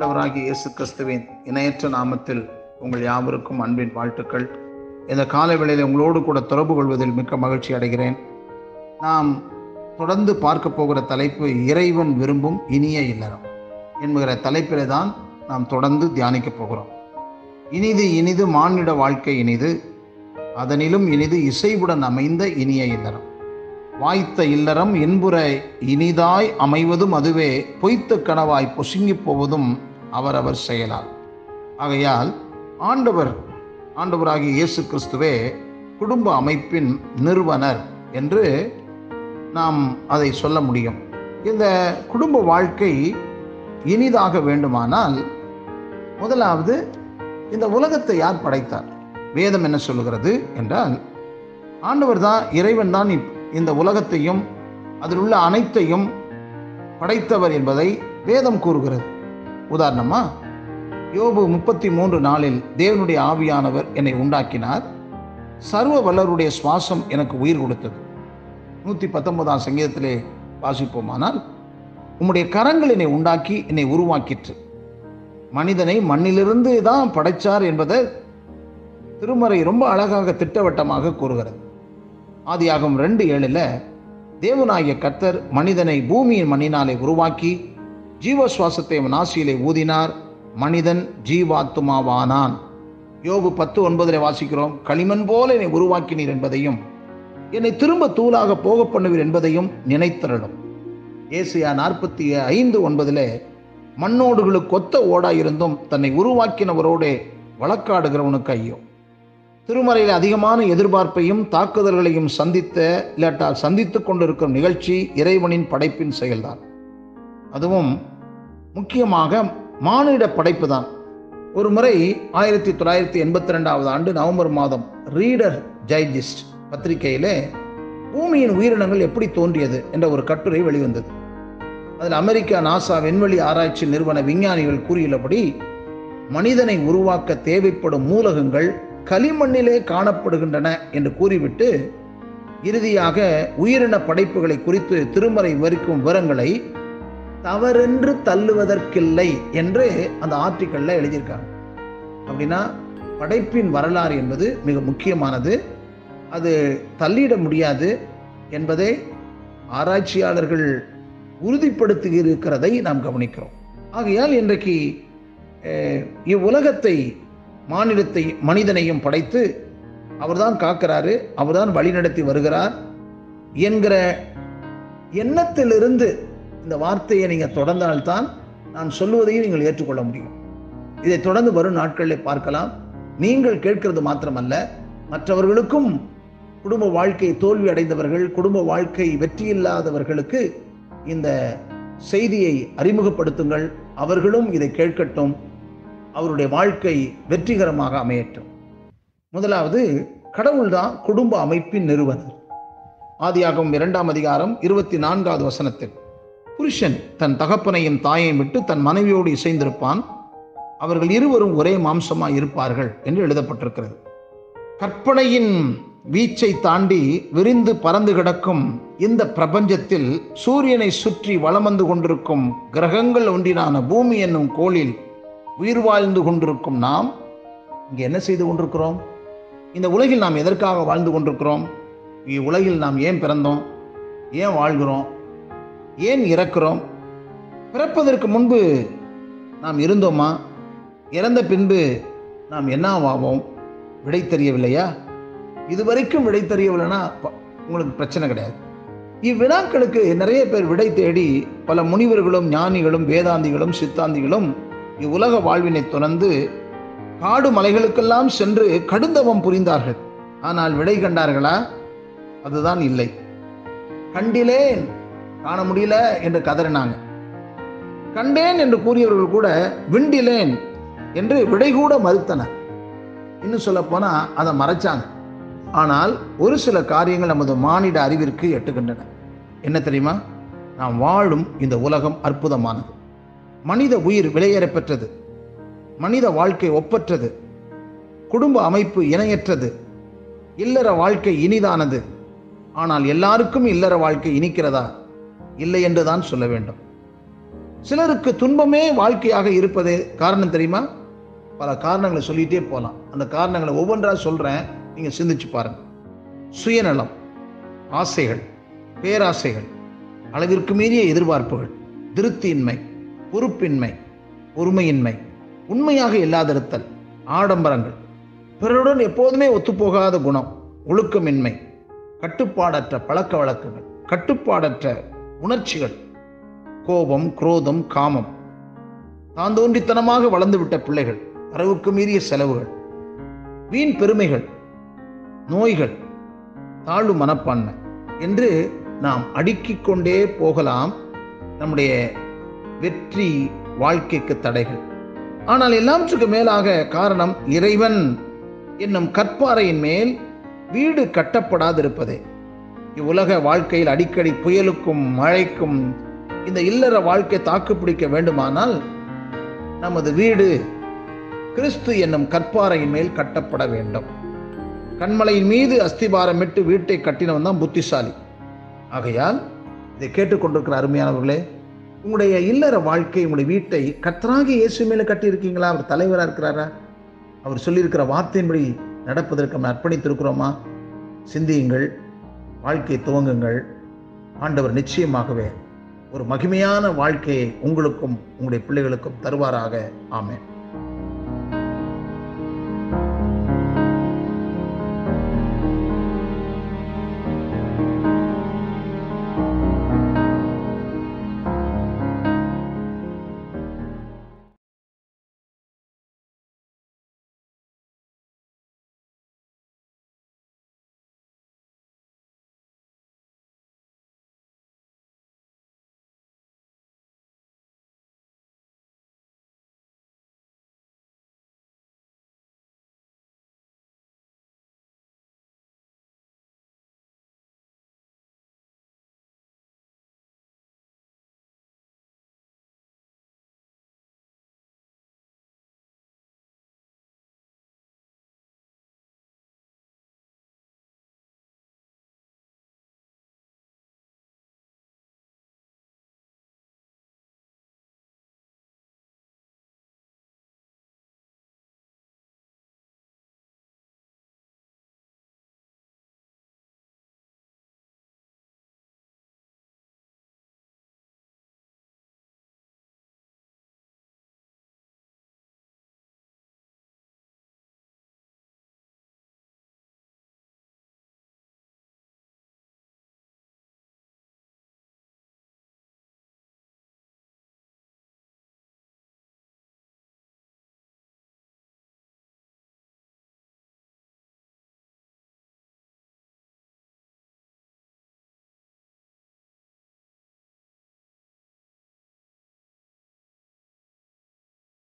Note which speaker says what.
Speaker 1: ஆண்டவராகிய இயேசு கிறிஸ்துவின் இணையற்ற நாமத்தில் உங்கள் யாவருக்கும் அன்பின் வாழ்த்துக்கள். இந்த காலை வேளையில் உங்களோடு கூட தொடர்பு கொள்வதில் மிக்க மகிழ்ச்சி அடைகிறேன். நாம் தொடர்ந்து பார்க்க போகிற தலைப்பு இறைவன் விரும்பும் இனிய இல்லறம் என்கிற தலைப்பிலே தான் நாம் தொடர்ந்து தியானிக்க போகிறோம். இனிது இனிது மானிட வாழ்க்கை இனிது அதனிலும் இனிது இசைவுடன் அமைந்த இனிய இல்லறம். வாய்த்த இல்லறம் இன்புற இனிதாய் அமைவதும் அதுவே பொய்த்த கனவாய் பொசுங்கிப் போவதும் அவரவர் செயலால். ஆகையால் ஆண்டவர் ஆண்டவராகிய இயேசு கிறிஸ்துவே குடும்ப அமைப்பின் நிறுவனர் என்று நாம் அதை சொல்ல முடியும். இந்த குடும்ப வாழ்க்கை இனிதாக வேண்டுமானால் முதலாவது இந்த உலகத்தை யார் படைத்தார்? வேதம் என்ன சொல்லுகிறது என்றால் ஆண்டவர் தான் இறைவன் தான் இந்த உலகத்தையும் அதில் உள்ள அனைத்தையும் படைத்தவர் என்பதை வேதம் கூறுகிறது. உதாரணமா யோபு முப்பத்தி மூன்று நாளில் தேவனுடைய ஆவியானவர் என்னை உண்டாக்கினார். சர்வ வல்லருடைய சுவாசம் எனக்கு உயிர் கொடுத்தது. நூற்றி பத்தொன்பதாம் சங்கீதத்திலே வாசிப்போமானால் உம்முடைய கரங்கள் என்னை உண்டாக்கி என்னை உருவாக்கிற்று. மனிதனை மண்ணிலிருந்து தான் படைச்சார் என்பதை திருமறை ரொம்ப அழகாக திட்டவட்டமாக கூறுகிறது. ஆதியாகும் ரெண்டு ஏழில் தேவனாகிய கர்த்தர் மனிதனை பூமியின் மண்ணினாலே உருவாக்கி ஜீவ சுவாசத்தை அவன் ஆசியிலே ஊதினார். மனிதன் ஜீவாத்துமாவானான் யோபு பத்து ஒன்பதில் வாசிக்கிறோம் களிமண் போல என்னை உருவாக்கினீர் என்பதையும் என்னை திரும்ப தூளாக போக பண்ணுவீர் என்பதையும் நினைத்தரலும் ஏசியா நாற்பத்தி ஐந்து ஒன்பதில் மண்ணோடுகளுக்கு ஒத்த ஓடாயிருந்தும் தன்னை உருவாக்கினவரோடே வழக்காடுகிறவனுக்கு ஐயோ. திருமறையில் அதிகமான எதிர்பார்ப்பையும் தாக்குதல்களையும் சந்தித்த இல்லாட்டால் சந்தித்து கொண்டிருக்கும் நிகழ்ச்சி இறைவனின் படைப்பின் செயல்தான். அதுவும் முக்கியமாக மானிட படைப்பு தான். ஒரு முறை ஆயிரத்தி தொள்ளாயிரத்தி எண்பத்தி ரெண்டாவது ஆண்டு நவம்பர் மாதம் ரீடர் ஜைஜிஸ்ட் பத்திரிகையிலே பூமியின் உயிரினங்கள் எப்படி தோன்றியது என்ற ஒரு கட்டுரை வெளிவந்தது. அதில் அமெரிக்கா நாசா விண்வெளி ஆராய்ச்சி நிறுவன விஞ்ஞானிகள் கூறியுள்ளபடி மனிதனை உருவாக்க தேவைப்படும் மூலகங்கள் களிமண்ணிலே காணப்படுகின்றன என்று கூறிவிட்டு இறுதியாக உயிரின படைப்புகளை குறித்து திருமறை விவரிக்கும் விவரங்களை தவறென்று தள்ளுவதற்கில்லை என்று அந்த ஆர்டிக்கல்ல எழுதியிருக்காங்க. அப்படின்னா படைப்பின் வரலாறு என்பது மிக முக்கியமானது. அது தள்ளிட முடியாது என்பதை ஆராய்ச்சியாளர்கள் உறுதிப்படுத்தி இருக்கிறதை நாம் கவனிக்கிறோம். ஆகையால் இன்றைக்கு இவ்வுலகத்தை மாநிலத்தை மனிதனையும் படைத்து அவர்தான் காக்கிறாரு அவர்தான் வழிநடத்தி வருகிறார் என்கிற எண்ணத்திலிருந்து இந்த வார்த்தையை நீங்கள் தொடர்ந்தால்தான் நான் சொல்லுவதையும் நீங்கள் ஏற்றுக்கொள்ள முடியும். இதை தொடர்ந்து வரும் நாட்களில் பார்க்கலாம். நீங்கள் கேட்கிறது மாத்திரமல்ல. மற்றவர்களுக்கும் குடும்ப வாழ்க்கை தோல்வி அடைந்தவர்கள் குடும்ப வாழ்க்கை வெற்றி இல்லாதவர்களுக்கு இந்த செய்தியை அறிமுகப்படுத்துங்கள். அவர்களும் இதை கேட்கட்டும். அவருடைய வாழ்க்கை வெற்றிகரமாக அமையட்டும். முதலாவது கடவுள்தான் குடும்ப அமைப்பின் நிறுவனர். ஆதியாகும் இரண்டாம் அதிகாரம் இருபத்தி நான்காவது வசனத்தில். புருஷன் தன் தகப்பனையும் தாயையும் விட்டு தன் மனைவியோடு இசைந்திருப்பான். அவர்கள் இருவரும் ஒரே மாம்சமாக இருப்பார்கள் என்று எழுதப்பட்டிருக்கிறது. கற்பனையின் வீச்சை தாண்டி விரிந்து பறந்து கிடக்கும் இந்த பிரபஞ்சத்தில் சூரியனை சுற்றி வளம் வந்து கொண்டிருக்கும் கிரகங்கள் ஒன்றினான பூமி என்னும் கோளில் உயிர் வாழ்ந்து கொண்டிருக்கும் நாம் இங்கே என்ன செய்து கொண்டிருக்கிறோம்? இந்த உலகில் நாம் எதற்காக வாழ்ந்து கொண்டிருக்கிறோம்? இவ்வுலகில் நாம் ஏன் பிறந்தோம்? ஏன் வாழ்கிறோம்? ஏன் இறக்கிறோம்? பிறப்பதற்கு முன்பு நாம் இருந்தோமா? இறந்த பின்பு நாம் என்னவாவோம்? விடை தெரியவில்லையா? இதுவரைக்கும் விடை தெரியவில்லைன்னா உங்களுக்கு பிரச்சனை கிடையாது. இவ்வினாக்களுக்கு நிறைய பேர் விடை தேடி பல முனிவர்களும் ஞானிகளும் வேதாந்திகளும் சித்தாந்திகளும் இவ்வுலக வாழ்வினை துறந்து காடு மலைகளுக்கெல்லாம் சென்று கடுந்தவம் புரிந்தார்கள். ஆனால் விடை கண்டார்களா? அதுதான் இல்லை. கண்டிலேன். காண முடியல என்று கதறினாங்க. கண்டேன் என்று கூறியவர்கள் கூட விண்டிலேன் என்று விடை கூட மறுத்தனர். இன்னும் சொல்ல போனா அதை மறைச்சாங்க. ஆனால் ஒரு சில காரியங்கள் நமது மானிட அறிவிற்கு எட்டுகின்றன. என்ன தெரியுமா? நாம் வாழும் இந்த உலகம் அற்புதமானது. மனித உயிர் விலையேற பெற்றது மனித வாழ்க்கை ஒப்பற்றது. குடும்ப அமைப்பு இணையற்றது. இல்லற வாழ்க்கை இனிதானது. ஆனால் எல்லாருக்கும் இல்லற வாழ்க்கை இனிக்கிறதா? இல்லை என்று தான் சொல்ல வேண்டும். சிலருக்கு துன்பமே வாழ்க்கையாக இருப்பதே காரணம் தெரியுமா? பல காரணங்களை சொல்லிட்டே போகலாம். அந்த காரணங்களை ஒவ்வொன்றா சொல்கிறேன் நீங்கள் சிந்திச்சு பாருங்கள் சுயநலம் ஆசைகள் பேராசைகள் அளவிற்கு மீறிய எதிர்பார்ப்புகள் திருப்தியின்மை பொறுப்பின்மை பொறுமையின்மை உண்மையாக இல்லாதிருத்தல் ஆடம்பரங்கள் பிறருடன் எப்போதுமே ஒத்துப்போகாத குணம் ஒழுக்கமின்மை கட்டுப்பாடற்ற பழக்க வழக்கங்கள் கட்டுப்பாடற்ற உணர்ச்சிகள். கோபம் குரோதம் காமம். தான் தோன்றித்தனமாக வளர்ந்துவிட்ட பிள்ளைகள் வரவுக்கு மீறிய செலவுகள் வீண் பெருமைகள் நோய்கள் தாழ்வு மனப்பான்மை என்று நாம் அடுக்கிக் கொண்டே போகலாம் நம்முடைய வெற்றி வாழ்க்கைக்கு தடைகள். ஆனால் எல்லாவற்றுக்கு மேலாக காரணம் இறைவன் என்னும் கற்பாறையின் மேல் வீடு கட்டப்படாதிருப்பதே. இவ்வுலக வாழ்க்கையில் அடிக்கடி புயலுக்கும் மழைக்கும் இந்த இல்லற வாழ்க்கை தாக்குப்பிடிக்க வேண்டுமானால் நமது வீடு கிறிஸ்து என்னும் கற்பாறையின் மேல் கட்டப்பட வேண்டும். கண்மலையின் மீது அஸ்திபாரமிட்டு வீட்டை கட்டினவன் தான் புத்திசாலி. ஆகையால் இதை கேட்டுக்கொண்டிருக்கிற அருமையானவர்களே உங்களுடைய இல்லற வாழ்க்கை உங்களுடைய வீட்டை கத்தராகி இயேசு மேலே கட்டியிருக்கீங்களா? அவர் தலைவராக இருக்கிறாரா? அவர் சொல்லியிருக்கிற வார்த்தையின்படி நடப்பதற்கு நம்ம அர்ப்பணித்திருக்கிறோமா? சிந்தியுங்கள். வாழ்க்கை துவங்குங்கள். ஆண்டவர் நிச்சயமாகவே ஒரு மகிமையான வாழ்க்கையை உங்களுக்கும் உங்களுடைய பிள்ளைகளுக்கும் தருவாராக. ஆமேன்.